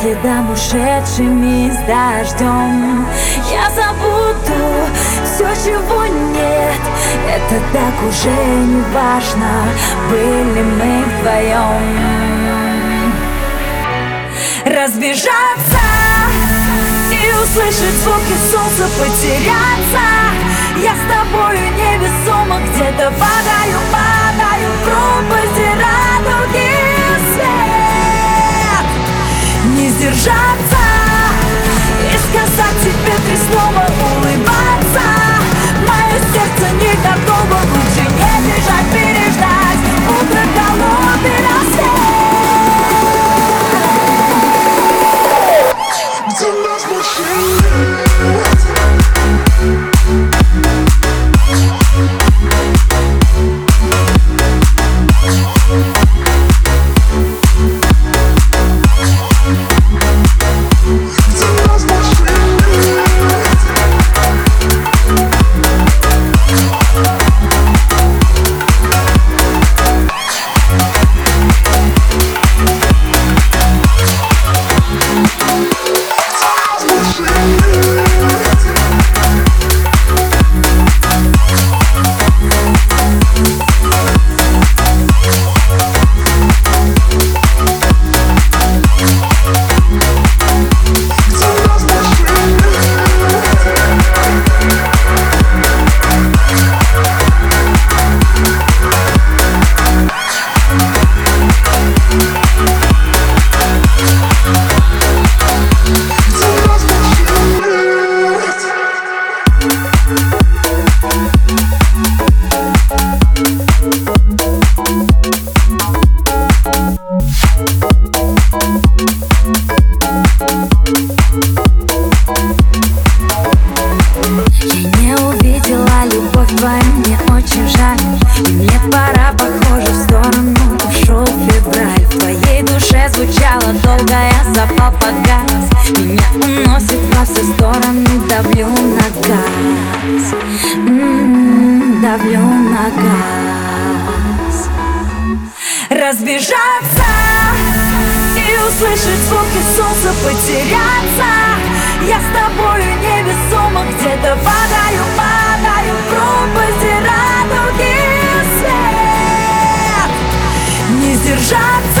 следам ушедшими с дождем Я забуду все, чего нет. Это так уже не важно Были мы вдвоем Разбежаться и услышать звуки солнца Потеряться. Я с тобою невесомо где-то падаю, падаю в долгая, запал погас Меня уносит во все стороны, давлю на газ. М, Давлю на газ. Разбежаться и услышать звуки солнца Потеряться. Я с тобою невесомо Где-то падаю, падаю в пропасть радуги свет. Не сдержаться